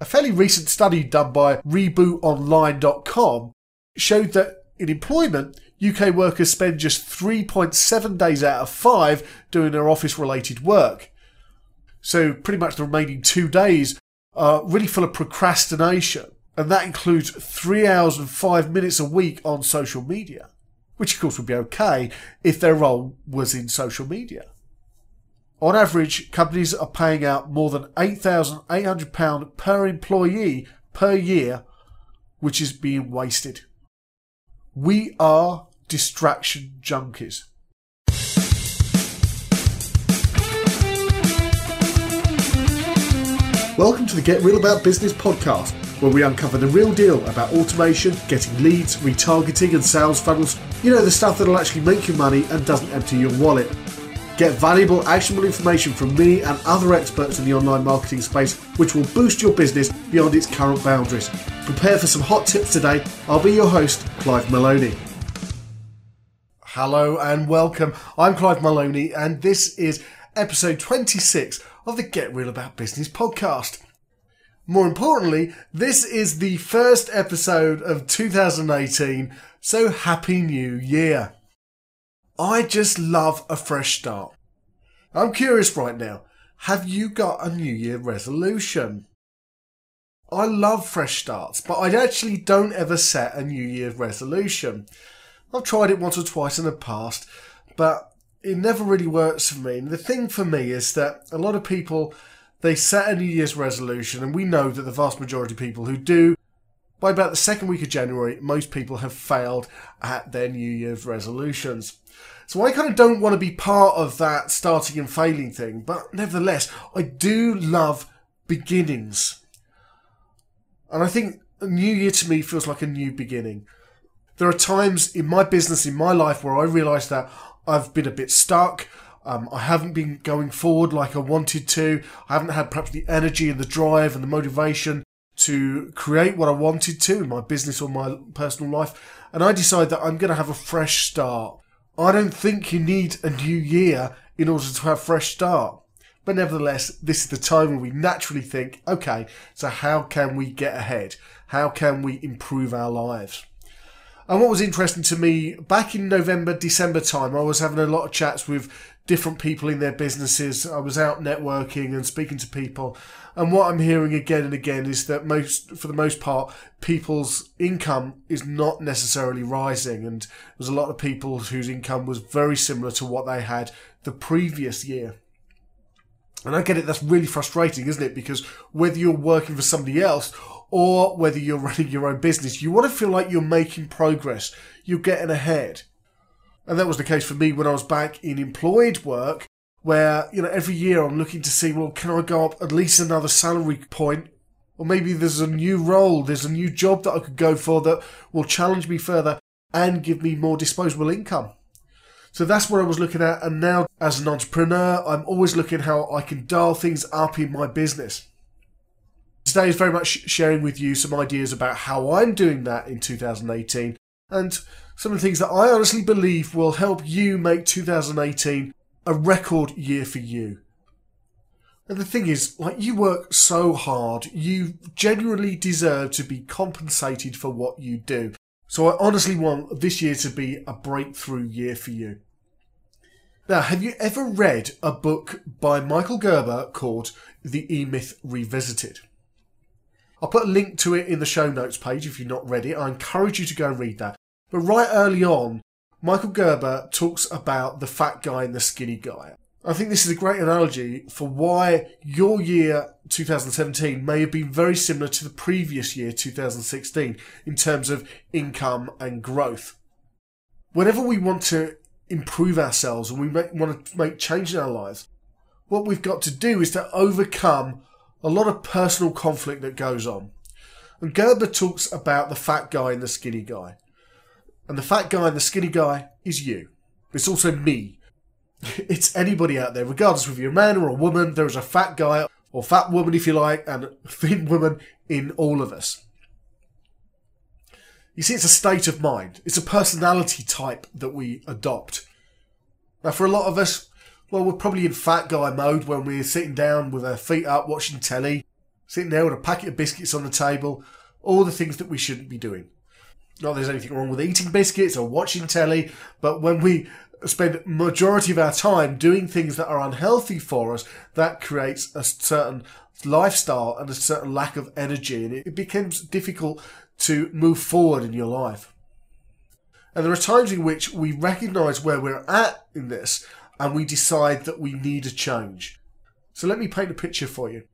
A fairly recent study done by RebootOnline.com showed that in employment, UK workers spend just 3.7 days out of 5 doing their office related work. So, pretty much the remaining two days are really full of procrastination, and that includes 3 hours and 5 minutes a week on social media, which of course would be okay if their role was in social media. On average, companies are paying out more than £8,800 per employee per year, which is being wasted. We are distraction junkies. Welcome to the Get Real About Business podcast, where we uncover the real deal about automation, getting leads, retargeting, and sales funnels. You know, the stuff that'll actually make you money and doesn't empty your wallet. Get valuable, actionable information from me and other experts in the online marketing space, which will boost your business beyond its current boundaries. Prepare for some hot tips today. I'll be your host, Clive Maloney. Hello and welcome. I'm Clive Maloney, and this is episode 26 of the Get Real About Business podcast. More importantly, this is the first episode of 2018, so Happy New Year! I just love a fresh start. I'm curious right now, have you got a New Year resolution? I love fresh starts, but I actually don't ever set a New Year resolution. I've tried it once or twice in the past, but it never really works for me. And the thing for me is that a lot of people they set a New Year's resolution, and we know that the vast majority of people who do, by about the second week of January, most people have failed at their New Year's resolutions. So I kind of don't want to be part of that starting and failing thing, but nevertheless, I do love beginnings. And I think a new year to me feels like a new beginning. There are times in my business, in my life, where I realise that I've been a bit stuck. Um, I haven't been going forward like I wanted to. I haven't had perhaps the energy and the drive and the motivation to create what I wanted to in my business or my personal life. And I decide that I'm going to have a fresh start. I don't think you need a new year in order to have a fresh start. But nevertheless, this is the time when we naturally think, okay, so how can we get ahead? How can we improve our lives? And what was interesting to me, back in November, December time, I was having a lot of chats with different people in their businesses. I was out networking and speaking to people. And what I'm hearing again and again is that most, for the most part, people's income is not necessarily rising. And there's a lot of people whose income was very similar to what they had the previous year. And I get it, that's really frustrating, isn't it? Because whether you're working for somebody else or whether you're running your own business, you want to feel like you're making progress, you're getting ahead. And that was the case for me when I was back in employed work, where, you know, every year I'm looking to see, well, can I go up at least another salary point? Or maybe there's a new role, there's a new job that I could go for that will challenge me further and give me more disposable income. So that's what I was looking at. And now, as an entrepreneur, I'm always looking how I can dial things up in my business. Today is very much sharing with you some ideas about how I'm doing that in 2018 and some of the things that I honestly believe will help you make 2018 a record year for you. And the thing is, like, you work so hard, you genuinely deserve to be compensated for what you do. So I honestly want this year to be a breakthrough year for you. Now, have you ever read a book by Michael Gerber called The E Myth Revisited? I'll put a link to it in the show notes page if you've not read it. I encourage you to go and read that. But right early on, Michael Gerber talks about the fat guy and the skinny guy. I think this is a great analogy for why your year 2017 may have been very similar to the previous year 2016 in terms of income and growth. Whenever we want to improve ourselves and we make, want to make change in our lives, what we've got to do is to overcome a lot of personal conflict that goes on. And Gerber talks about the fat guy and the skinny guy. And the fat guy and the skinny guy is you. It's also me. It's anybody out there, regardless of you're a man or a woman, there is a fat guy or fat woman, if you like, and a thin woman in all of us. You see, it's a state of mind. It's a personality type that we adopt. Now, for a lot of us, well, we're probably in fat guy mode when we're sitting down with our feet up watching telly, sitting there with a packet of biscuits on the table, all the things that we shouldn't be doing. Not there's anything wrong with eating biscuits or watching telly, but when we spend majority of our time doing things that are unhealthy for us, that creates a certain lifestyle and a certain lack of energy, and it becomes difficult to move forward in your life. And there are times in which we recognize where we're at in this and we decide that we need a change. So let me paint a picture for you.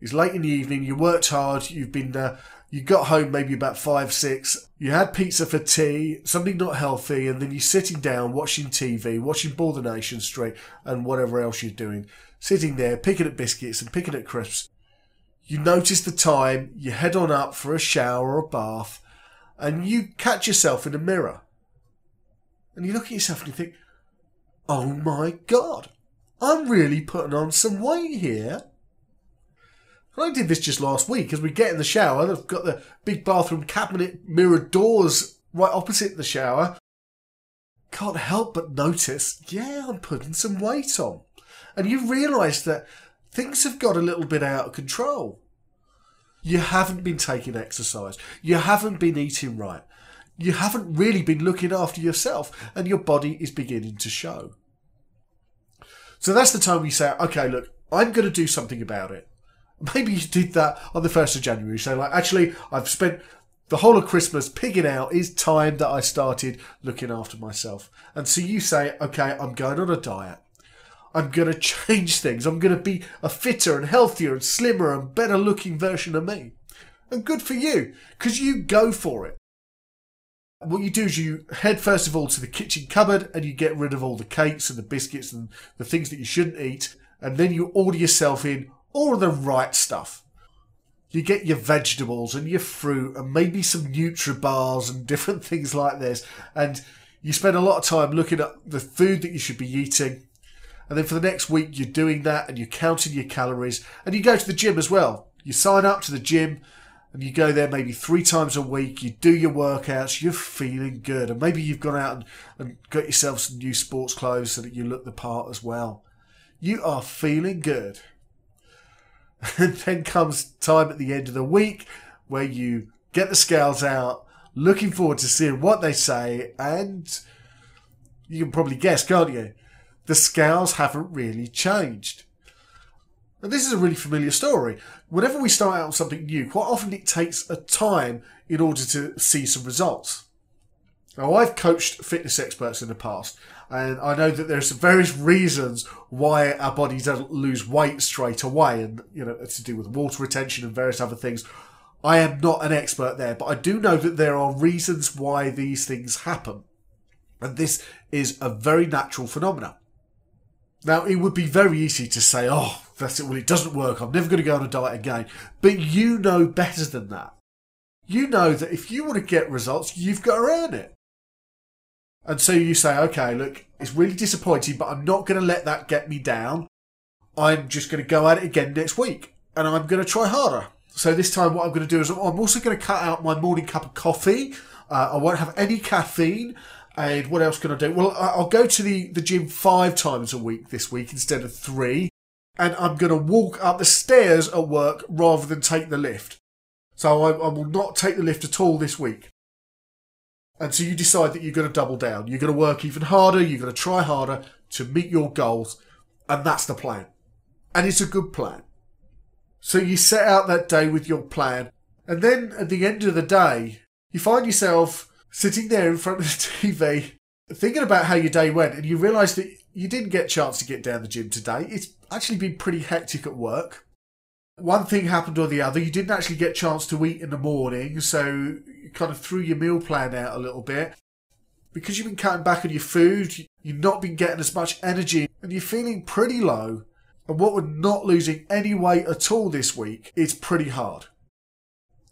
It's late in the evening, you worked hard, you've been uh, you got home maybe about five, six, you had pizza for tea, something not healthy, and then you're sitting down watching TV, watching Coronation Street, and whatever else you're doing. Sitting there, picking at biscuits and picking at crisps. You notice the time, you head on up for a shower or a bath, and you catch yourself in a mirror. And you look at yourself and you think, oh my god, I'm really putting on some weight here. And I did this just last week as we get in the shower. I've got the big bathroom cabinet mirror doors right opposite the shower. Can't help but notice, yeah, I'm putting some weight on. And you realise that things have got a little bit out of control. You haven't been taking exercise. You haven't been eating right. You haven't really been looking after yourself, and your body is beginning to show. So that's the time you say, okay, look, I'm going to do something about it. Maybe you did that on the 1st of January. So, like, actually, I've spent the whole of Christmas pigging out. It's time that I started looking after myself. And so you say, okay, I'm going on a diet. I'm going to change things. I'm going to be a fitter and healthier and slimmer and better looking version of me. And good for you, because you go for it. What you do is you head first of all to the kitchen cupboard and you get rid of all the cakes and the biscuits and the things that you shouldn't eat. And then you order yourself in all the right stuff. You get your vegetables and your fruit and maybe some Nutribars and different things like this. And you spend a lot of time looking at the food that you should be eating and then for the next week, you're doing that and you're counting your calories. And you go to the gym as well. You sign up to the gym and you go there maybe three times a week. You do your workouts. You're feeling good. And maybe you've gone out and, and got yourself some new sports clothes so that you look the part as well. You are feeling good. And then comes time at the end of the week where you get the scales out, looking forward to seeing what they say, and you can probably guess, can't you? the scales haven't really changed. And this is a really familiar story. Whenever we start out on something new, quite often it takes a time in order to see some results. Now, I've coached fitness experts in the past, and I know that there's some various reasons why our body doesn't lose weight straight away, and you know, it's to do with water retention and various other things. I am not an expert there, but I do know that there are reasons why these things happen. And this is a very natural phenomenon. Now, it would be very easy to say, oh, that's it, well, it doesn't work, I'm never going to go on a diet again. But you know better than that. You know that if you want to get results, you've got to earn it. And so you say, okay, look, it's really disappointing, but I'm not going to let that get me down. I'm just going to go at it again next week and I'm going to try harder. So this time, what I'm going to do is I'm also going to cut out my morning cup of coffee. Uh, I won't have any caffeine. And what else can I do? Well, I'll go to the, the gym five times a week this week instead of three. And I'm going to walk up the stairs at work rather than take the lift. So I, I will not take the lift at all this week. And so you decide that you're going to double down. You're going to work even harder. You're going to try harder to meet your goals. And that's the plan. And it's a good plan. So you set out that day with your plan. And then at the end of the day, you find yourself sitting there in front of the TV, thinking about how your day went, and you realise that you didn't get a chance to get down the gym today. It's actually been pretty hectic at work. One thing happened or the other. You didn't actually get a chance to eat in the morning, so you kind of threw your meal plan out a little bit. Because you've been cutting back on your food, you've not been getting as much energy, and you're feeling pretty low. And what with not losing any weight at all this week, it's pretty hard.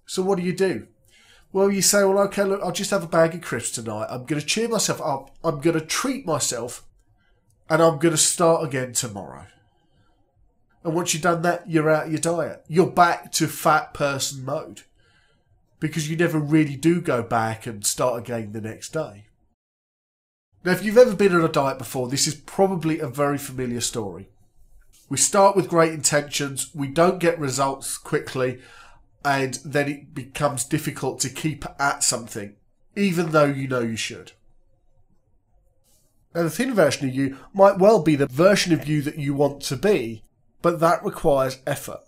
So what do you do? Well, you say, well, okay, look, I'll just have a bag of crisps tonight. I'm going to cheer myself up. I'm going to treat myself. And I'm going to start again tomorrow. And once you've done that, you're out of your diet. You're back to fat person mode. Because you never really do go back and start again the next day. Now, if you've ever been on a diet before, this is probably a very familiar story. We start with great intentions, we don't get results quickly, and then it becomes difficult to keep at something, even though you know you should. Now, the thin version of you might well be the version of you that you want to be, but that requires effort.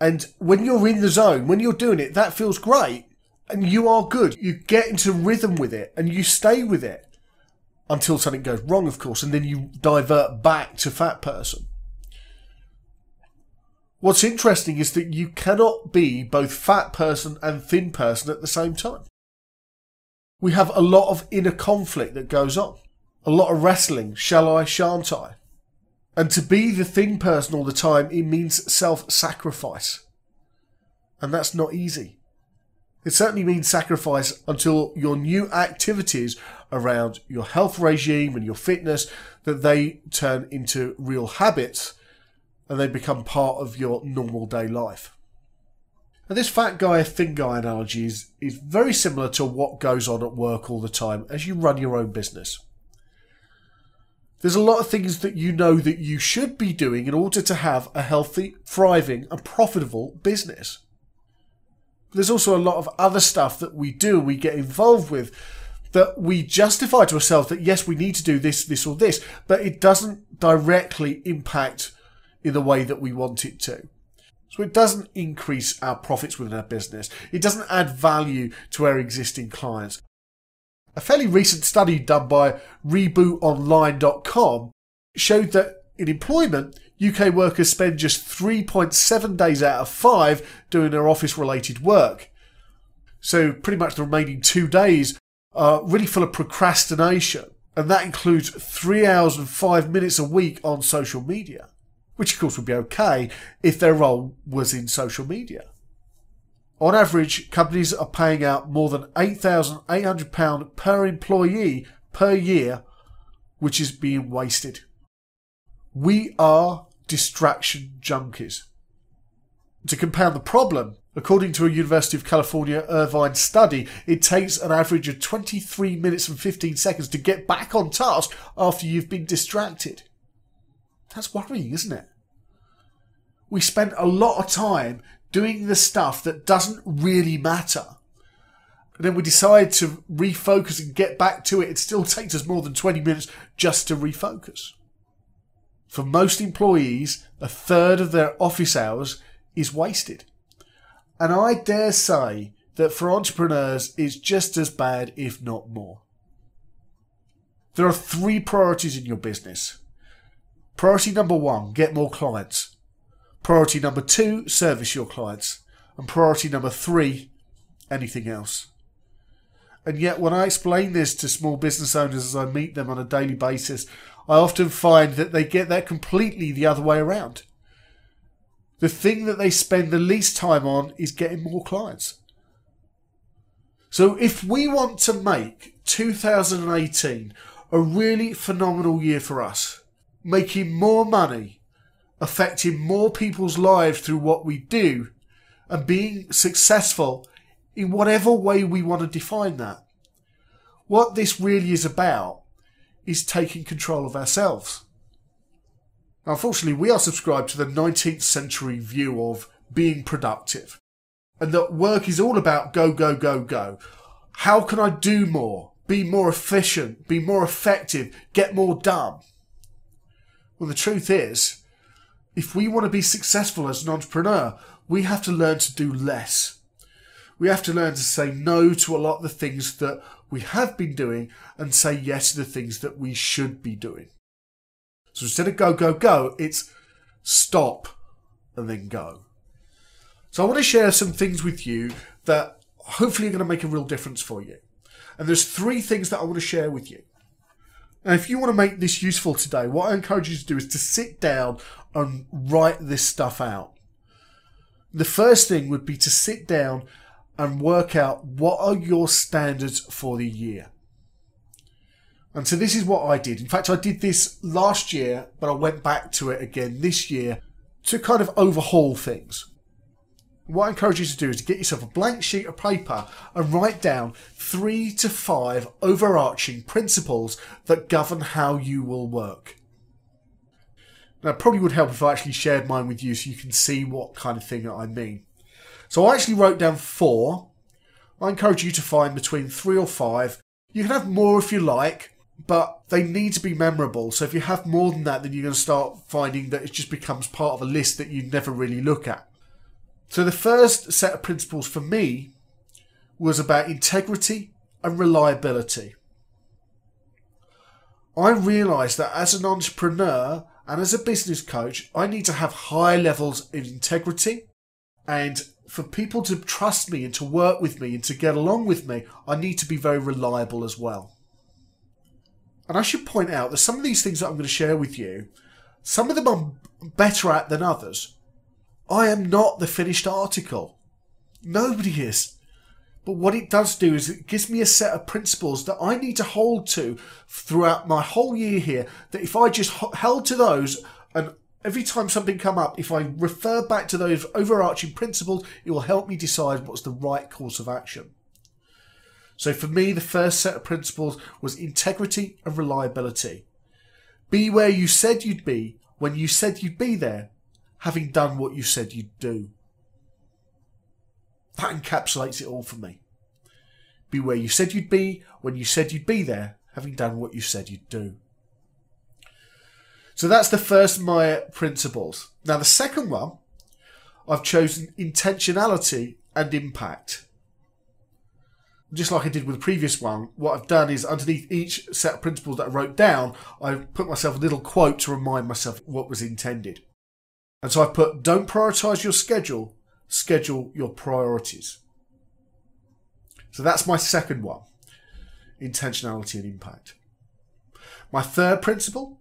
And when you're in the zone, when you're doing it, that feels great and you are good. You get into rhythm with it and you stay with it until something goes wrong, of course, and then you divert back to fat person. What's interesting is that you cannot be both fat person and thin person at the same time. We have a lot of inner conflict that goes on, a lot of wrestling, shall I, shan't I? And to be the thin person all the time, it means self sacrifice. And that's not easy. It certainly means sacrifice until your new activities around your health regime and your fitness that they turn into real habits and they become part of your normal day life. And this fat guy, thin guy analogy is, is very similar to what goes on at work all the time as you run your own business. There's a lot of things that you know that you should be doing in order to have a healthy, thriving, and profitable business there's also a lot of other stuff that we do, we get involved with, that we justify to ourselves that yes, we need to do this, this, or this, but it doesn't directly impact in the way that we want it to. So it doesn't increase our profits within our business. It doesn't add value to our existing clients. A fairly recent study done by rebootonline.com showed that in employment, UK workers spend just 3.7 days out of five doing their office related work. So, pretty much the remaining two days are really full of procrastination, and that includes three hours and five minutes a week on social media, which of course would be okay if their role was in social media. On average, companies are paying out more than £8,800 per employee per year, which is being wasted. We are distraction junkies. To compound the problem, according to a University of California Irvine study, it takes an average of 23 minutes and 15 seconds to get back on task after you've been distracted. That's worrying, isn't it? We spend a lot of time doing the stuff that doesn't really matter. And then we decide to refocus and get back to it. It still takes us more than 20 minutes just to refocus. For most employees, a third of their office hours is wasted. And I dare say that for entrepreneurs, it's just as bad, if not more. There are three priorities in your business. Priority number one, get more clients. Priority number two, service your clients. And priority number three, anything else. And yet, when I explain this to small business owners as I meet them on a daily basis, I often find that they get that completely the other way around. The thing that they spend the least time on is getting more clients. So if we want to make 2018 a really phenomenal year for us, making more money, affecting more people's lives through what we do, and being successful in whatever way we want to define that. What this really is about is taking control of ourselves. Unfortunately, we are subscribed to the 19th century view of being productive and that work is all about go, go, go, go. How can I do more? Be more efficient, be more effective, get more done. Well, the truth is, if we want to be successful as an entrepreneur, we have to learn to do less. We have to learn to say no to a lot of the things that we have been doing and say yes to the things that we should be doing. So instead of go, go, go, it's stop and then go. So I want to share some things with you that hopefully are going to make a real difference for you. And there's three things that I want to share with you. And if you want to make this useful today, what I encourage you to do is to sit down and write this stuff out. The first thing would be to sit down and work out what are your standards for the year. And so this is what I did. In fact, I did this last year, but I went back to it again this year to kind of overhaul things. What I encourage you to do is to get yourself a blank sheet of paper and write down three to five overarching principles that govern how you will work. Now, probably would help if I actually shared mine with you so you can see what kind of thing I mean. So I actually wrote down four. I encourage you to find between three or five. You can have more if you like, but they need to be memorable. So if you have more than that, then you're going to start finding that it just becomes part of a list that you never really look at. So the first set of principles for me was about integrity and reliability. I realised that as an entrepreneur and as a business coach, I need to have high levels of integrity. And for people to trust me and to work with me and to get along with me, I need to be very reliable as well. And I should point out that some of these things that I'm going to share with you, some of them I'm better at than others. I am not the finished article. Nobody is. But what it does do is it gives me a set of principles that I need to hold to throughout my whole year here. That if I just held to those and every time something come up, if I refer back to those overarching principles, it will help me decide what's the right course of action. So for me, the first set of principles was integrity and reliability. Be where you said you'd be when you said you'd be there, having done what you said you'd do. That encapsulates it all for me. Be where you said you'd be when you said you'd be there, having done what you said you'd do. So that's the first my principles. Now, the second one, I've chosen intentionality and impact. Just like I did with the previous one, what I've done is underneath each set of principles that I wrote down, I've put myself a little quote to remind myself what was intended. And so I've put, don't prioritize your schedule, schedule your priorities. So that's my second one intentionality and impact. My third principle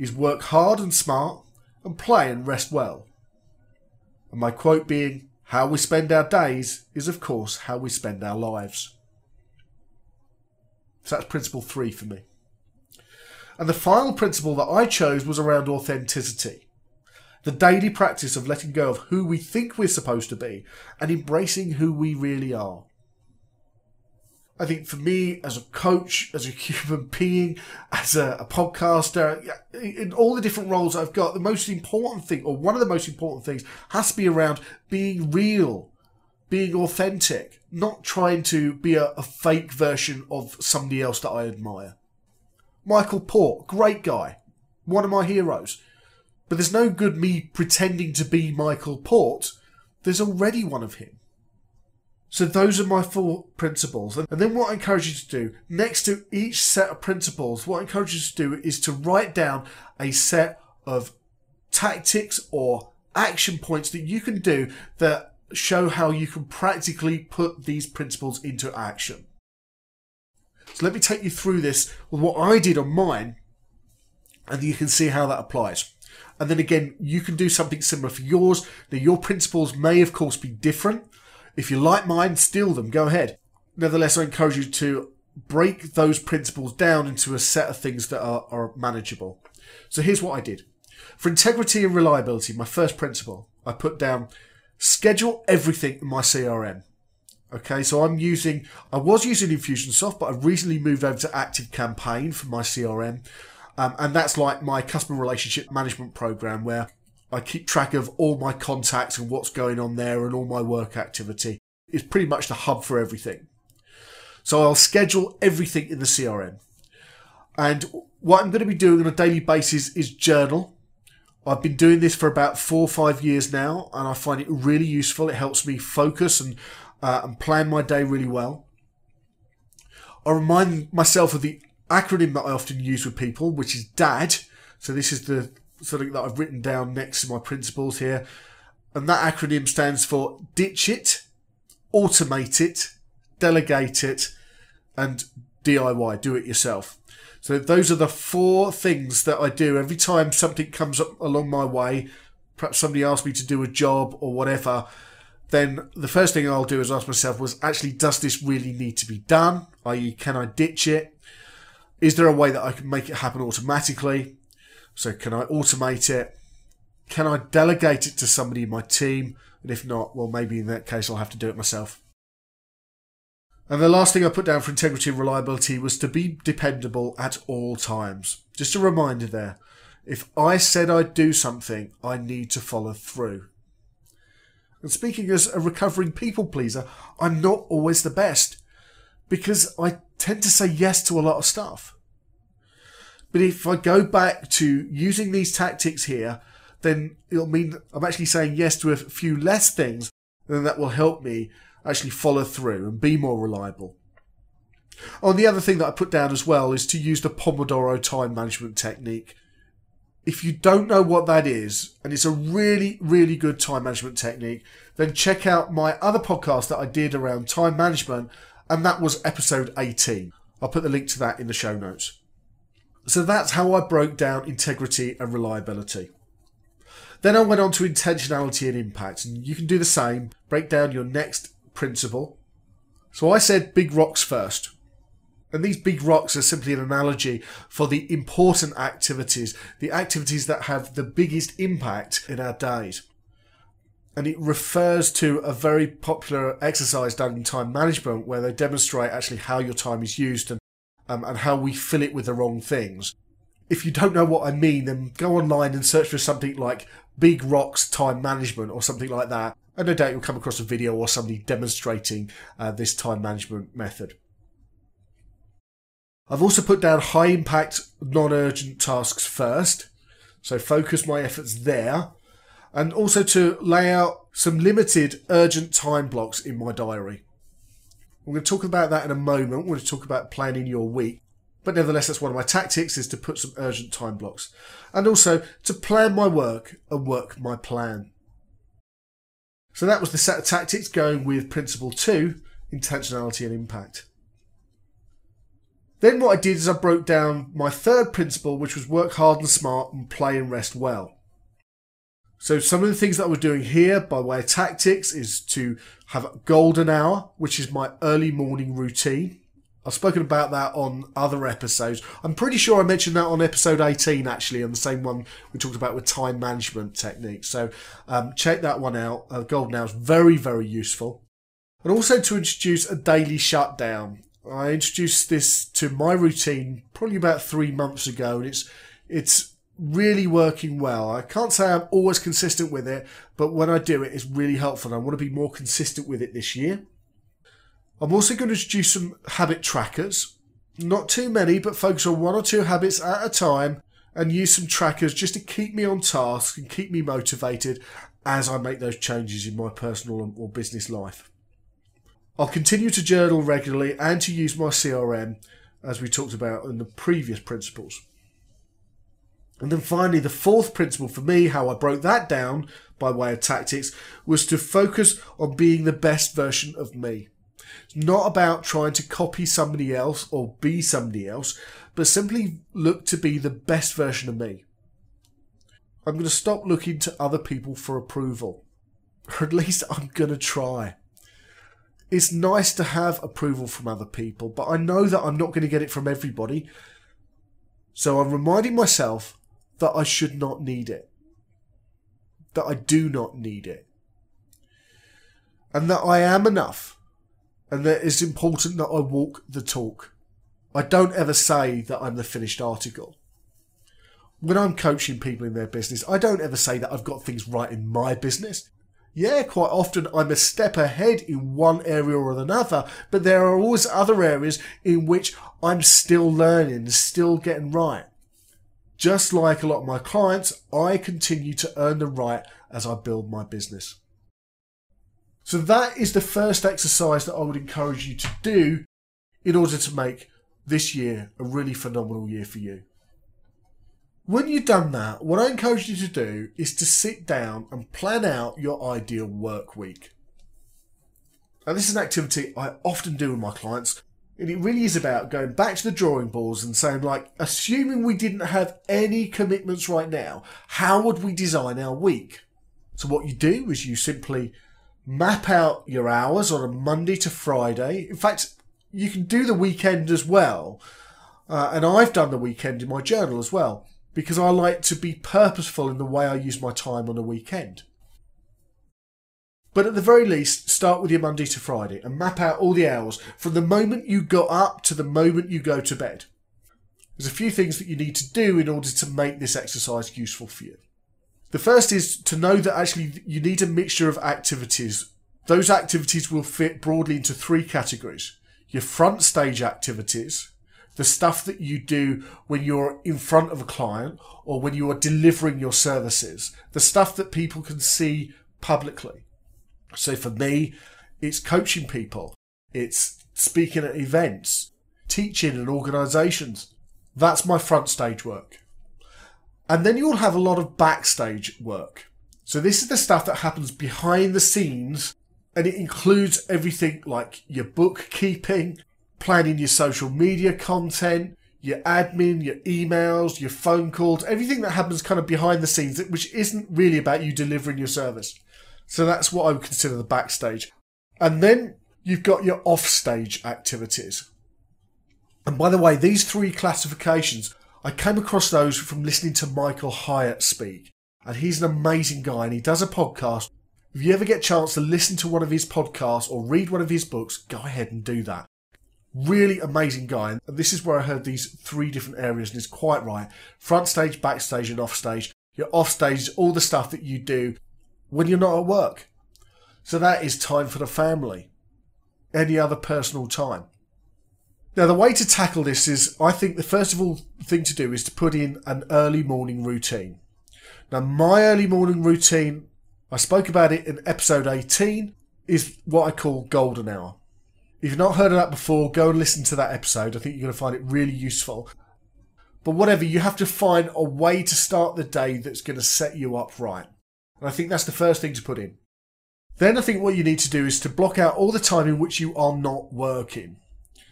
is work hard and smart and play and rest well. And my quote being, how we spend our days is, of course, how we spend our lives. So that's principle three for me. And the final principle that I chose was around authenticity the daily practice of letting go of who we think we're supposed to be and embracing who we really are. I think for me, as a coach, as a human being, as a, a, podcaster, in all the different roles I've got, the most important thing, or one of the most important things, has to be around being real, being authentic, not trying to be a, a fake version of somebody else that I admire. Michael Port, great guy, one of my heroes. But there's no good me pretending to be Michael Port. There's already one of him. So those are my four principles. And then what I encourage you to do, next to each set of principles, what I encourage you to do is to write down a set of tactics or action points that you can do that show how you can practically put these principles into action. So let me take you through this with what I did on mine, and you can see how that applies. And then again, you can do something similar for yours. Now, your principles may, of course, be different. If you like mine, steal them, go ahead. Nevertheless, I encourage you to break those principles down into a set of things that are, are manageable. So here's what I did. For integrity and reliability, my first principle, I put down schedule everything in my CRM. Okay, so I'm using, I was using Infusionsoft, but I've recently moved over to Active Campaign for my CRM. Um, and that's like my customer relationship management program where I keep track of all my contacts and what's going on there and all my work activity. It's pretty much the hub for everything. So I'll schedule everything in the CRM. And what I'm going to be doing on a daily basis is journal. I've been doing this for about four or five years now, and I find it really useful. It helps me focus and uh, and plan my day really well. I remind myself of the acronym that I often use with people, which is DAD. So this is the something that I've written down next to my principles here. And that acronym stands for ditch it, automate it, delegate it, and DIY, do it yourself. So those are the four things that I do every time something comes up along my way. Perhaps somebody asks me to do a job or whatever. Then the first thing I'll do is ask myself was actually, does this really need to be done? I.e., can I ditch it? Is there a way that I can make it happen automatically? So can I automate it? Can I delegate it to somebody in my team? And if not, well, maybe in that case, I'll have to do it myself. And the last thing I put down for integrity and reliability was to be dependable at all times. Just a reminder there. If I said I'd do something, I need to follow through. And speaking as a recovering people pleaser, I'm not always the best because I tend to say yes to a lot of stuff. But if I go back to using these tactics here, then it'll mean I'm actually saying yes to a few less things, and that will help me actually follow through and be more reliable. On oh, the other thing that I put down as well is to use the Pomodoro time management technique. If you don't know what that is, and it's a really, really good time management technique, then check out my other podcast that I did around time management, and that was episode 18. I'll put the link to that in the show notes. So that's how I broke down integrity and reliability. Then I went on to intentionality and impact, and you can do the same. Break down your next principle. So I said big rocks first. And these big rocks are simply an analogy for the important activities, the activities that have the biggest impact in our days. And it refers to a very popular exercise done in time management where they demonstrate actually how your time is used and, um, and how we fill it with the wrong things. If you don't know what I mean, then go online and search for something like Big Rocks Time Management or something like that. And no doubt you'll come across a video or somebody demonstrating uh, this time management method. I've also put down high impact, non urgent tasks first. So focus my efforts there. And also to lay out some limited urgent time blocks in my diary. I'm going to talk about that in a moment. We're going to talk about planning your week. But nevertheless, that's one of my tactics is to put some urgent time blocks. And also to plan my work and work my plan. So that was the set of tactics going with principle two, intentionality and impact. Then what I did is I broke down my third principle, which was work hard and smart and play and rest well. So some of the things that we're doing here by way of tactics is to have a golden hour, which is my early morning routine. I've spoken about that on other episodes. I'm pretty sure I mentioned that on episode 18, actually, on the same one we talked about with time management techniques. So um, check that one out. Uh, golden hour is very, very useful. And also to introduce a daily shutdown. I introduced this to my routine probably about three months ago, and it's it's really working well. I can't say I'm always consistent with it, but when I do it, it's really helpful. And I want to be more consistent with it this year. I'm also going to introduce some habit trackers. Not too many, but focus on one or two habits at a time and use some trackers just to keep me on task and keep me motivated as I make those changes in my personal or business life. I'll continue to journal regularly and to use my CRM as we talked about in the previous principles. And then finally, the fourth principle for me, how I broke that down by way of tactics, was to focus on being the best version of me. It's not about trying to copy somebody else or be somebody else, but simply look to be the best version of me. I'm going to stop looking to other people for approval. Or at least I'm going to try it's nice to have approval from other people, but I know that I'm not going to get it from everybody. So I'm reminding myself that I should not need it. That I do not need it. And that I am enough. And that it's important that I walk the talk. I don't ever say that I'm the finished article. When I'm coaching people in their business, I don't ever say that I've got things right in my business yeah, quite often I'm a step ahead in one area or another, but there are always other areas in which I'm still learning, still getting right. Just like a lot of my clients, I continue to earn the right as I build my business. So that is the first exercise that I would encourage you to do in order to make this year a really phenomenal year for you. When you've done that, what I encourage you to do is to sit down and plan out your ideal work week. Now, this is an activity I often do with my clients, and it really is about going back to the drawing boards and saying, like, assuming we didn't have any commitments right now, how would we design our week? So, what you do is you simply map out your hours on a Monday to Friday. In fact, you can do the weekend as well. Uh, and I've done the weekend in my journal as well because I like to be purposeful in the way I use my time on a weekend. But at the very least, start with your Monday to Friday and map out all the hours from the moment you got up to the moment you go to bed. There's a few things that you need to do in order to make this exercise useful for you. The first is to know that actually you need a mixture of activities. Those activities will fit broadly into three categories. Your front stage activities, the stuff that you do when you're in front of a client or when you are delivering your services, the stuff that people can see publicly. So for me, it's coaching people, it's speaking at events, teaching in organizations. That's my front stage work. And then you'll have a lot of backstage work. So this is the stuff that happens behind the scenes and it includes everything like your bookkeeping, planning your social media content, your admin, your emails, your phone calls, everything that happens kind of behind the scenes, which isn't really about you delivering your service. So that's what I would consider the backstage. And then you've got your offstage activities. And by the way, these three classifications, I came across those from listening to Michael Hyatt speak. And he's an amazing guy and he does a podcast. If you ever get a chance to listen to one of his podcasts or read one of his books, go ahead and do that. Really amazing guy. And this is where I heard these three different areas, and it's quite right. Front stage, backstage, and offstage. Your offstage is all the stuff that you do when you're not at work. So that is time for the family. Any other personal time. Now, the way to tackle this is, I think the first of all thing to do is to put in an early morning routine. Now, my early morning routine, I spoke about it in episode 18, is what I call golden hour. If you've not heard of that before, go and listen to that episode. I think you're going to find it really useful. But whatever, you have to find a way to start the day that's going to set you up right. And I think that's the first thing to put in. Then I think what you need to do is to block out all the time in which you are not working.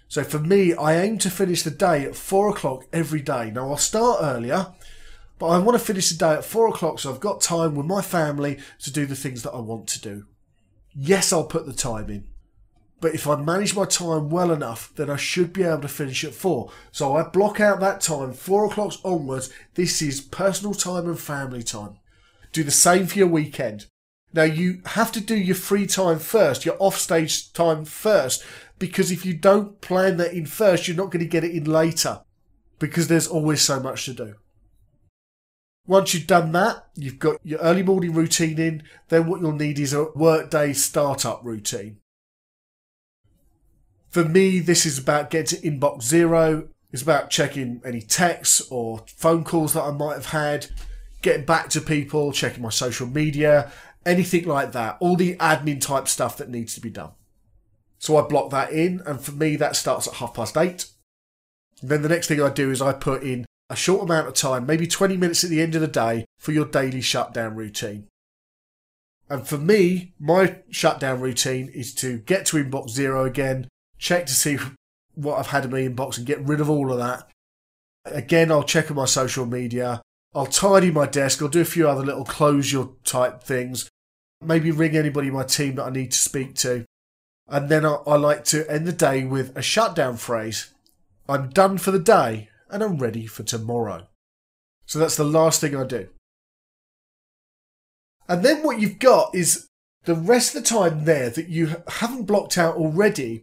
So for me, I aim to finish the day at four o'clock every day. Now I'll start earlier, but I want to finish the day at four o'clock so I've got time with my family to do the things that I want to do. Yes, I'll put the time in. But if I manage my time well enough, then I should be able to finish at four. So I block out that time, four o'clock onwards. This is personal time and family time. Do the same for your weekend. Now you have to do your free time first, your offstage time first, because if you don't plan that in first, you're not going to get it in later because there's always so much to do. Once you've done that, you've got your early morning routine in, then what you'll need is a workday startup routine. For me, this is about getting to inbox zero. It's about checking any texts or phone calls that I might have had, getting back to people, checking my social media, anything like that. All the admin type stuff that needs to be done. So I block that in, and for me, that starts at half past eight. And then the next thing I do is I put in a short amount of time, maybe 20 minutes at the end of the day, for your daily shutdown routine. And for me, my shutdown routine is to get to inbox zero again, check to see what I've had in my inbox and get rid of all of that. Again, I'll check on my social media. I'll tidy my desk. I'll do a few other little closure type things. Maybe ring anybody in my team that I need to speak to. And then I, I like to end the day with a shutdown phrase. I'm done for the day and I'm ready for tomorrow. So that's the last thing I do. And then what you've got is the rest of the time there that you haven't blocked out already,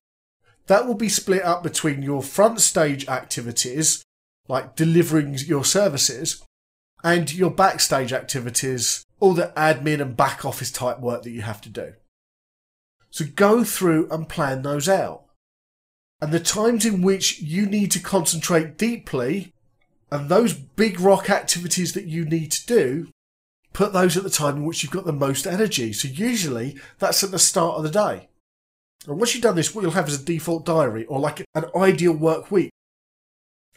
that will be split up between your front stage activities, like delivering your services, and your backstage activities, all the admin and back office type work that you have to do. So go through and plan those out. And the times in which you need to concentrate deeply and those big rock activities that you need to do, put those at the time in which you've got the most energy. So usually that's at the start of the day. And once you've done this, what you'll have is a default diary or like an ideal work week.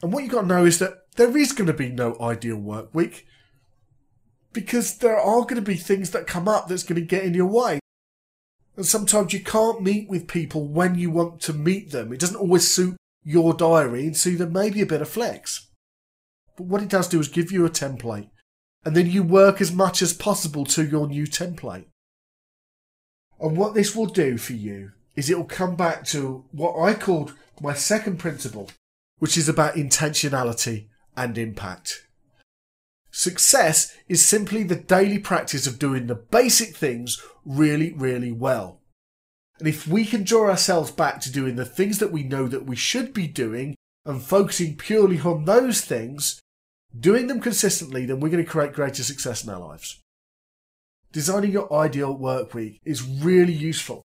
And what you've got to know is that there is going to be no ideal work week because there are going to be things that come up that's going to get in your way. And sometimes you can't meet with people when you want to meet them. It doesn't always suit your diary, and so there may be a bit of flex. But what it does do is give you a template, and then you work as much as possible to your new template. And what this will do for you is it will come back to what I called my second principle, which is about intentionality and impact. Success is simply the daily practice of doing the basic things really, really well. And if we can draw ourselves back to doing the things that we know that we should be doing and focusing purely on those things, doing them consistently, then we're going to create greater success in our lives. Designing your ideal work week is really useful.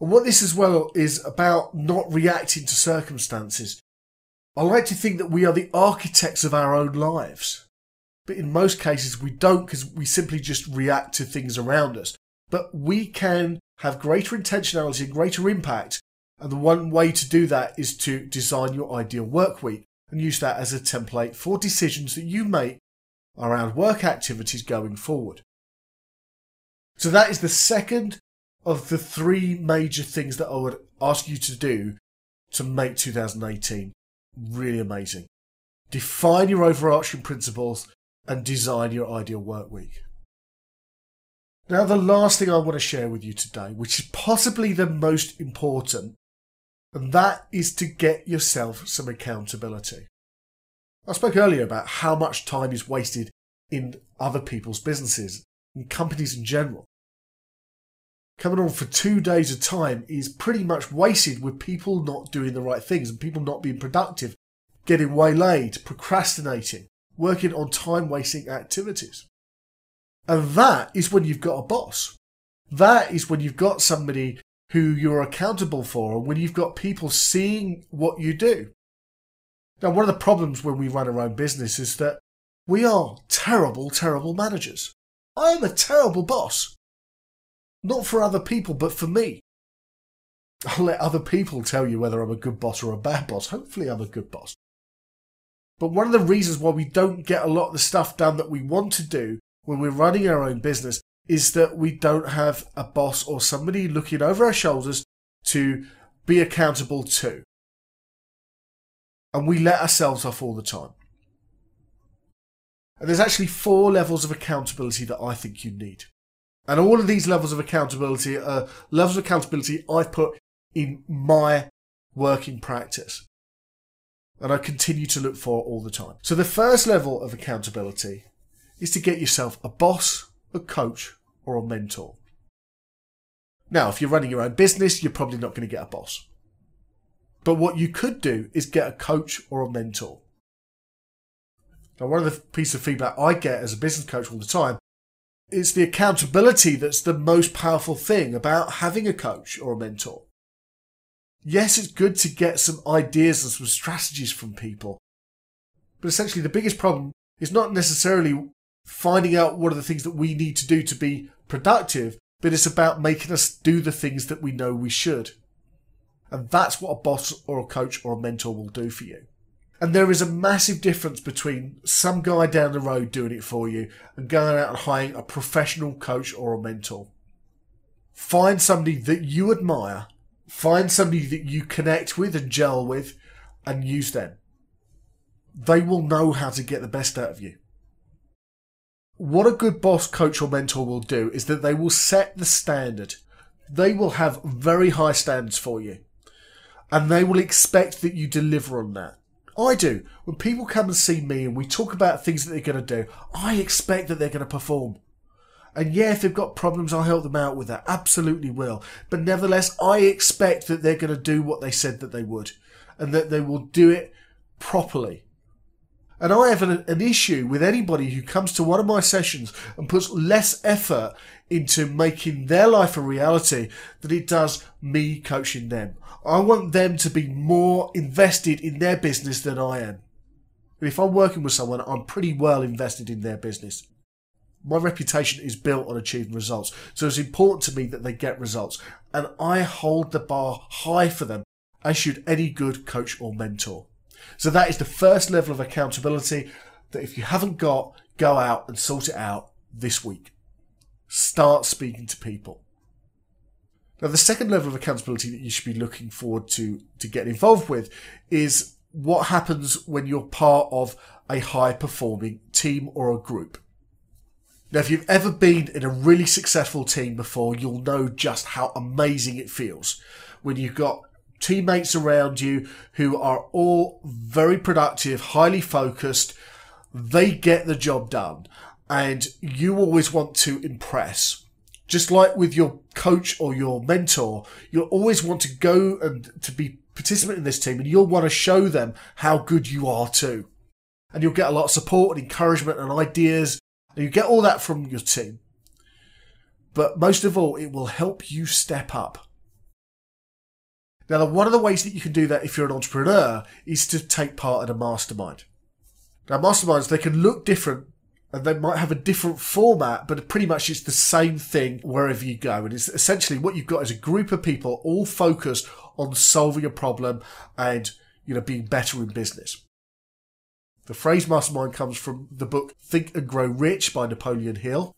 And what this as well is about not reacting to circumstances. I like to think that we are the architects of our own lives. But in most cases, we don't because we simply just react to things around us. But we can have greater intentionality and greater impact. And the one way to do that is to design your ideal work week and use that as a template for decisions that you make around work activities going forward. So that is the second of the three major things that I would ask you to do to make 2018 really amazing. Define your overarching principles and design your ideal work week. Now, the last thing I want to share with you today, which is possibly the most important, and that is to get yourself some accountability. I spoke earlier about how much time is wasted in other people's businesses and companies in general. Coming on for two days of time is pretty much wasted with people not doing the right things and people not being productive, getting waylaid, procrastinating, working on time wasting activities. And that is when you've got a boss. That is when you've got somebody who you're accountable for and when you've got people seeing what you do. Now, one of the problems when we run our own business is that we are terrible, terrible managers. I am a terrible boss. Not for other people, but for me. I'll let other people tell you whether I'm a good boss or a bad boss. Hopefully, I'm a good boss. But one of the reasons why we don't get a lot of the stuff done that we want to do when we're running our own business is that we don't have a boss or somebody looking over our shoulders to be accountable to. And we let ourselves off all the time. And there's actually four levels of accountability that I think you need. And all of these levels of accountability are levels of accountability I've put in my working practice. And I continue to look for all the time. So the first level of accountability is to get yourself a boss, a coach, or a mentor. Now, if you're running your own business, you're probably not going to get a boss. But what you could do is get a coach or a mentor. Now, one of the pieces of feedback I get as a business coach all the time is the accountability that's the most powerful thing about having a coach or a mentor. Yes, it's good to get some ideas and some strategies from people. But essentially, the biggest problem is not necessarily finding out what are the things that we need to do to be productive, but it's about making us do the things that we know we should. And that's what a boss or a coach or a mentor will do for you. And there is a massive difference between some guy down the road doing it for you and going out and hiring a professional coach or a mentor. Find somebody that you admire, find somebody that you connect with and gel with, and use them. They will know how to get the best out of you what a good boss, coach, or mentor will do is that they will set the standard. They will have very high standards for you. And they will expect that you deliver on that. I do. When people come and see me and we talk about things that they're going to do, I expect that they're going to perform. And yeah, if they've got problems, I'll help them out with that. Absolutely will. But nevertheless, I expect that they're going to do what they said that they would and that they will do it properly. And I have an, an, issue with anybody who comes to one of my sessions and puts less effort into making their life a reality than it does me coaching them. I want them to be more invested in their business than I am. If I'm working with someone, I'm pretty well invested in their business. My reputation is built on achieving results. So it's important to me that they get results. And I hold the bar high for them, as should any good coach or mentor. So that is the first level of accountability that if you haven't got, go out and sort it out this week. Start speaking to people. Now, the second level of accountability that you should be looking forward to, to get involved with is what happens when you're part of a high performing team or a group. Now, if you've ever been in a really successful team before, you'll know just how amazing it feels when you've got teammates around you who are all very productive, highly focused. They get the job done. And you always want to impress. Just like with your coach or your mentor, you'll always want to go and to be participant in this team and you'll want to show them how good you are too. And you'll get a lot of support and encouragement and ideas, and you get all that from your team. But most of all, it will help you step up. Now, one of the ways that you can do that if you're an entrepreneur is to take part in a mastermind. Now, masterminds, they can look different and they might have a different format, but pretty much it's the same thing wherever you go. And it's essentially what you've got is a group of people all focused on solving a problem and, you know, being better in business. The phrase mastermind comes from the book Think and Grow Rich by Napoleon Hill.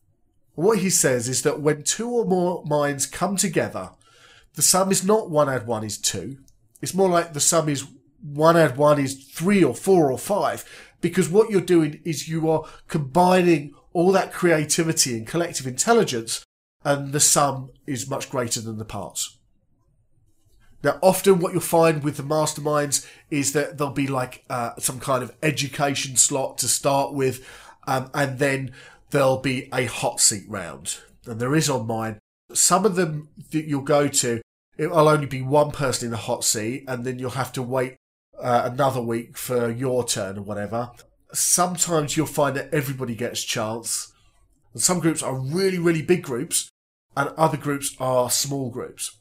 What he says is that when two or more minds come together, the sum is not one add one is two. It's more like the sum is one add one is three or four or five because what you're doing is you are combining all that creativity and collective intelligence and the sum is much greater than the parts. Now, often what you'll find with the masterminds is that there'll be like uh, some kind of education slot to start with, um, and then there'll be a hot seat round. And there is on mine. Some of them that you'll go to, it'll only be one person in the hot seat, and then you'll have to wait uh, another week for your turn or whatever. Sometimes you'll find that everybody gets chance. And some groups are really, really big groups, and other groups are small groups.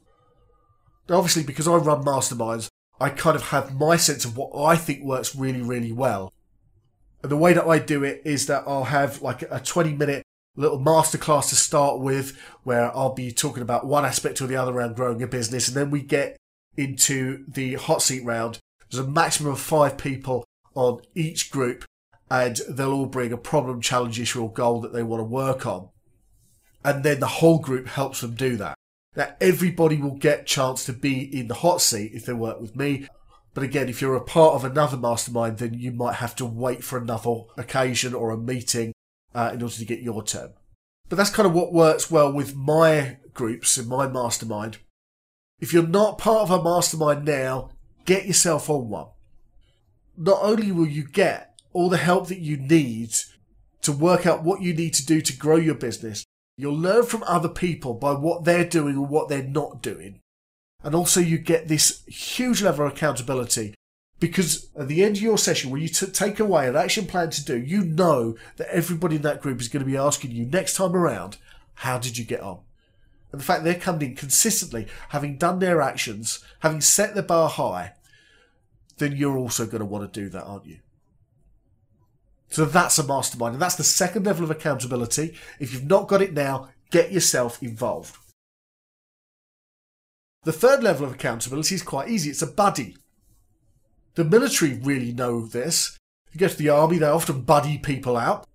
Now, obviously, because I run masterminds, I kind of have my sense of what I think works really, really well. And the way that I do it is that I'll have like a 20 minute little masterclass to start with, where I'll be talking about one aspect or the other around growing a business, and then we get into the hot seat round, there's a maximum of five people on each group, and they'll all bring a problem, challenge, issue, or goal that they want to work on. And then the whole group helps them do that. Now, everybody will get chance to be in the hot seat if they work with me. But again, if you're a part of another mastermind, then you might have to wait for another occasion or a meeting uh, in order to get your turn. But that's kind of what works well with my groups in my mastermind. If you're not part of a mastermind now, get yourself on one. Not only will you get all the help that you need to work out what you need to do to grow your business, you'll learn from other people by what they're doing and what they're not doing. And also, you get this huge level of accountability because at the end of your session, when you t- take away an action plan to do, you know that everybody in that group is going to be asking you next time around, how did you get on? And the fact they're coming in consistently, having done their actions, having set the bar high, then you're also going to want to do that, aren't you? So that's a mastermind. And that's the second level of accountability. If you've not got it now, get yourself involved. The third level of accountability is quite easy. It's a buddy. The military really know this. If you go to the army, they often buddy people out.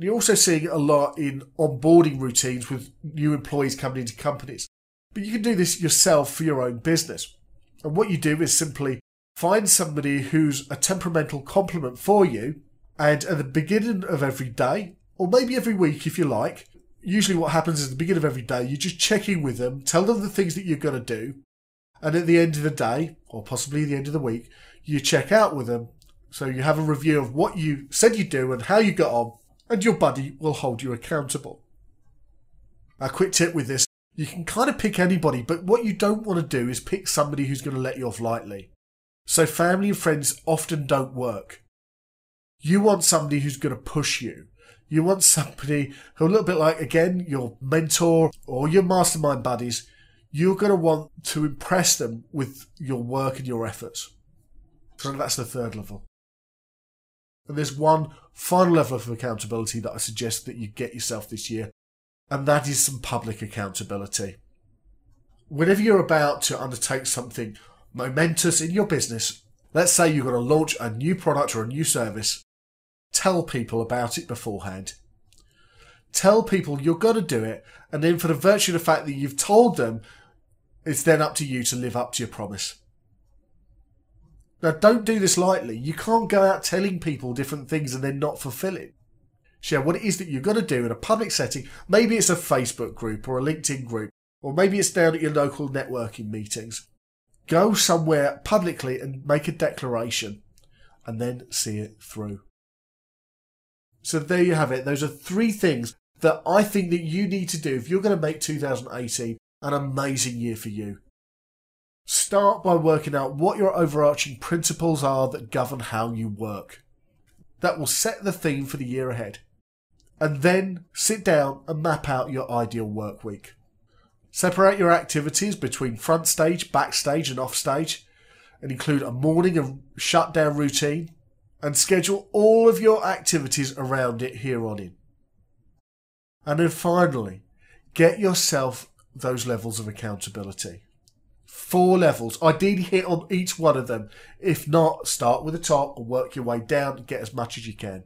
You're also seeing it a lot in onboarding routines with new employees coming into companies. But you can do this yourself for your own business. And what you do is simply find somebody who's a temperamental complement for you, and at the beginning of every day, or maybe every week if you like, usually what happens is at the beginning of every day, you just check in with them, tell them the things that you're going to do, and at the end of the day, or possibly the end of the week, you check out with them. So you have a review of what you said you'd do and how you got on, and your buddy will hold you accountable. A quick tip with this you can kind of pick anybody, but what you don't want to do is pick somebody who's going to let you off lightly. So family and friends often don't work. You want somebody who's going to push you. You want somebody who, a little bit like, again, your mentor or your mastermind buddies, you're going to want to impress them with your work and your efforts. So that's the third level. And there's one final level of accountability that I suggest that you get yourself this year, and that is some public accountability. Whenever you're about to undertake something momentous in your business, let's say you're going to launch a new product or a new service, tell people about it beforehand. Tell people you're going to do it, and then for the virtue of the fact that you've told them, it's then up to you to live up to your promise. Now, don't do this lightly. You can't go out telling people different things and then not fulfill it. Share what it is that you've got to do in a public setting. Maybe it's a Facebook group or a LinkedIn group, or maybe it's down at your local networking meetings. Go somewhere publicly and make a declaration and then see it through. So there you have it. Those are three things that I think that you need to do if you're going to make 2018 an amazing year for you. Start by working out what your overarching principles are that govern how you work. That will set the theme for the year ahead. And then sit down and map out your ideal work week. Separate your activities between front stage, backstage, and off stage, and include a morning and shutdown routine, and schedule all of your activities around it here on in. And then finally, get yourself those levels of accountability. Four levels, ideally hit on each one of them. If not, start with the top and work your way down and get as much as you can.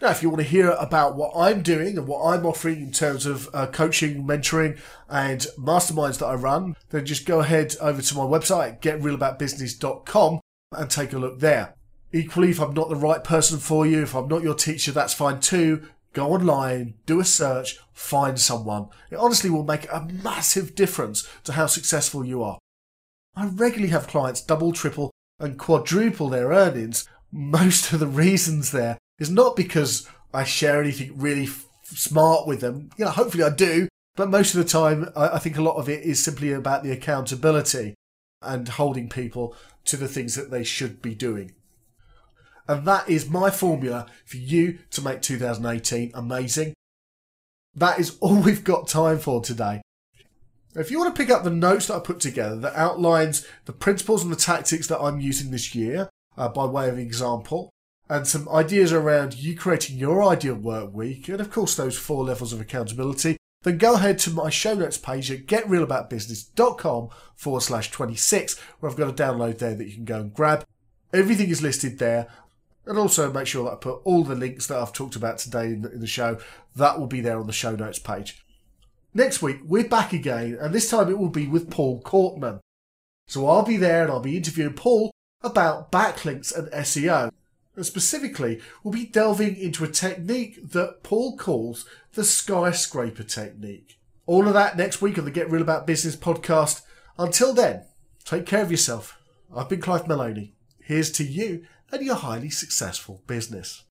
Now, if you want to hear about what I'm doing and what I'm offering in terms of uh, coaching, mentoring, and masterminds that I run, then just go ahead over to my website, getrealaboutbusiness.com, and take a look there. Equally, if I'm not the right person for you, if I'm not your teacher, that's fine too. Go online, do a search, find someone. It honestly will make a massive difference to how successful you are. I regularly have clients double, triple, and quadruple their earnings. Most of the reasons there is not because I share anything really f- smart with them. You know, hopefully I do, but most of the time, I, I think a lot of it is simply about the accountability and holding people to the things that they should be doing. And that is my formula for you to make 2018 amazing. That is all we've got time for today. If you want to pick up the notes that I put together that outlines the principles and the tactics that I'm using this year, uh, by way of example, and some ideas around you creating your ideal work week, and of course those four levels of accountability, then go ahead to my show notes page at getrealaboutbusiness.com forward slash 26, where I've got a download there that you can go and grab. Everything is listed there, and also make sure that I put all the links that I've talked about today in the, in the show. That will be there on the show notes page. Next week, we're back again, and this time it will be with Paul Cortman. So I'll be there and I'll be interviewing Paul about backlinks and SEO. And specifically, we'll be delving into a technique that Paul calls the skyscraper technique. All of that next week on the Get Real About Business podcast. Until then, take care of yourself. I've been Clive Maloney. Here's to you and your highly successful business.